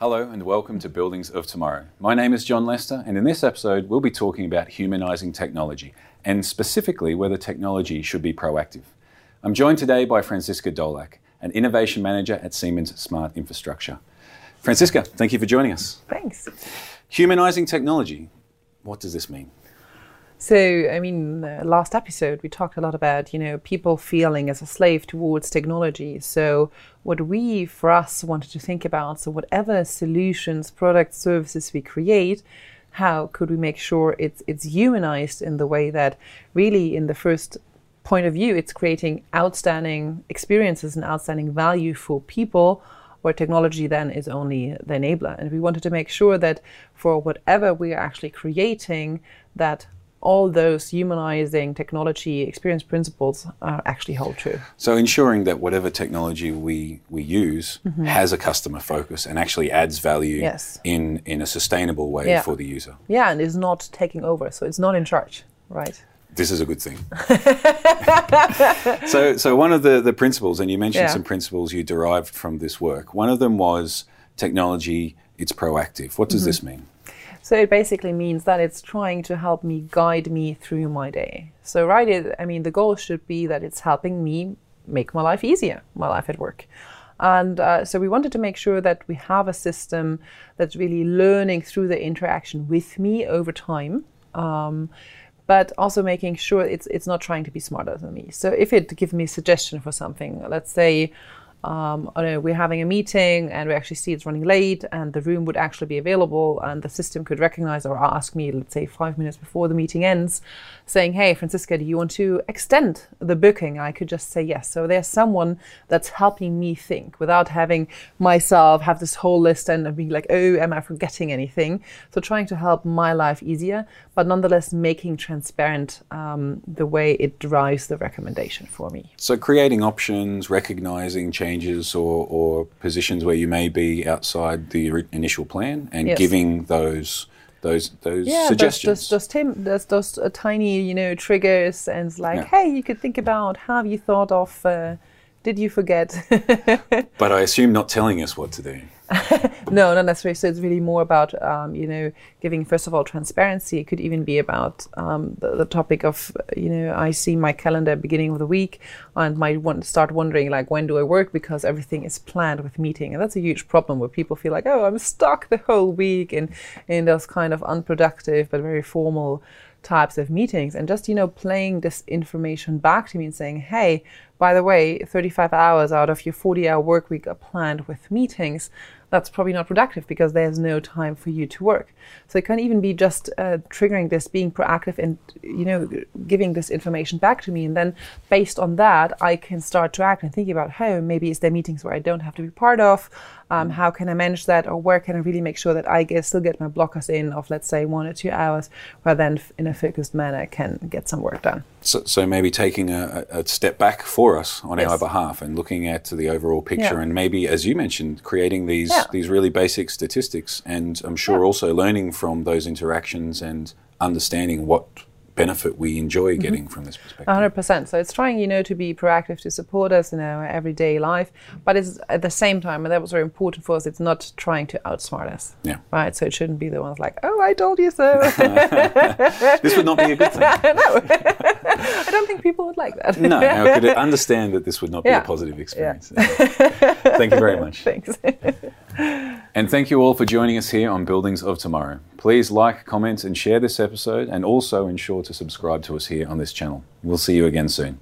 Hello and welcome to Buildings of Tomorrow. My name is Jon Lester, and in this episode, we'll be talking about humanizing technology and specifically whether technology should be proactive. I'm joined today by Franziska Dolak, an innovation manager at Siemens Smart Infrastructure. Franziska, thank you for joining us. Thanks. Humanizing technology, what does this mean? So, I mean, last episode we talked a lot about, you know, people feeling as a slave towards technology. So, what we for us wanted to think about, so whatever solutions, products, services we create, how could we make sure it's it's humanized in the way that really in the first point of view it's creating outstanding experiences and outstanding value for people where technology then is only the enabler and we wanted to make sure that for whatever we are actually creating that all those humanizing technology experience principles are actually hold true. So ensuring that whatever technology we, we use mm-hmm. has a customer focus and actually adds value yes. in, in a sustainable way yeah. for the user. Yeah, and is not taking over. So it's not in charge, right? This is a good thing. so, so one of the, the principles, and you mentioned yeah. some principles you derived from this work. One of them was technology, it's proactive. What does mm-hmm. this mean? So it basically means that it's trying to help me guide me through my day. So right, I mean, the goal should be that it's helping me make my life easier, my life at work. And uh, so we wanted to make sure that we have a system that's really learning through the interaction with me over time. Um, but also making sure it's it's not trying to be smarter than me. So if it gives me a suggestion for something, let's say um, we're having a meeting and we actually see it's running late and the room would actually be available and the system could recognize or ask me, let's say five minutes before the meeting ends, saying, Hey, Franziska, do you want to extend the booking? I could just say yes. So there's someone that's helping me think without having myself have this whole list and being like, Oh, am I forgetting anything? So trying to help my life easier, but nonetheless making transparent um, the way it drives the recommendation for me. So creating options, recognizing change changes or, or positions where you may be outside the initial plan and yes. giving those those those yeah, suggestions. Those, those, tim- those, those uh, tiny you know triggers and like, yeah. hey, you could think about have you thought of. Uh, did you forget? but I assume not telling us what to do. no, not necessarily. So it's really more about, um, you know, giving first of all transparency. It could even be about um, the, the, topic of, you know, I see my calendar beginning of the week and might want start wondering like when do I work because everything is planned with meeting, and that's a huge problem where people feel like, oh, I'm stuck the whole week in in those kind of unproductive but very formal types of meetings and just you know playing this information back to me and saying hey by the way 35 hours out of your 40 hour work week are planned with meetings that's probably not productive because there's no time for you to work. So it can even be just uh, triggering this, being proactive, and you know, giving this information back to me, and then based on that, I can start to act and think about how maybe is there meetings where I don't have to be part of. Um, how can I manage that, or where can I really make sure that I get, still get my blockers in of let's say one or two hours, where then in a focused manner can get some work done. So, so maybe taking a, a, step back for us on yes. our behalf and looking at the overall picture, yeah. and maybe, as you mentioned, creating these yeah. these really basic statistics, and I'm sure yeah. also learning from those interactions and understanding what benefit we enjoy mm-hmm. getting mm-hmm. from this perspective. 100%. So it's trying, you know, to be proactive to support us in our everyday life, but it's at the same time, and that was very important for us, it's not trying to outsmart us. Yeah. Right? So it shouldn't be the ones like, oh, I told you so. this would not be a good thing. no. I don't think people would like that. no, I could understand that this would not be yeah. a positive experience. Yeah. Thank you very much. Thanks. And thank you all for joining us here on Buildings of Tomorrow. Please like, comment, and share this episode, and also ensure to subscribe to us here on this channel. We'll see you again soon.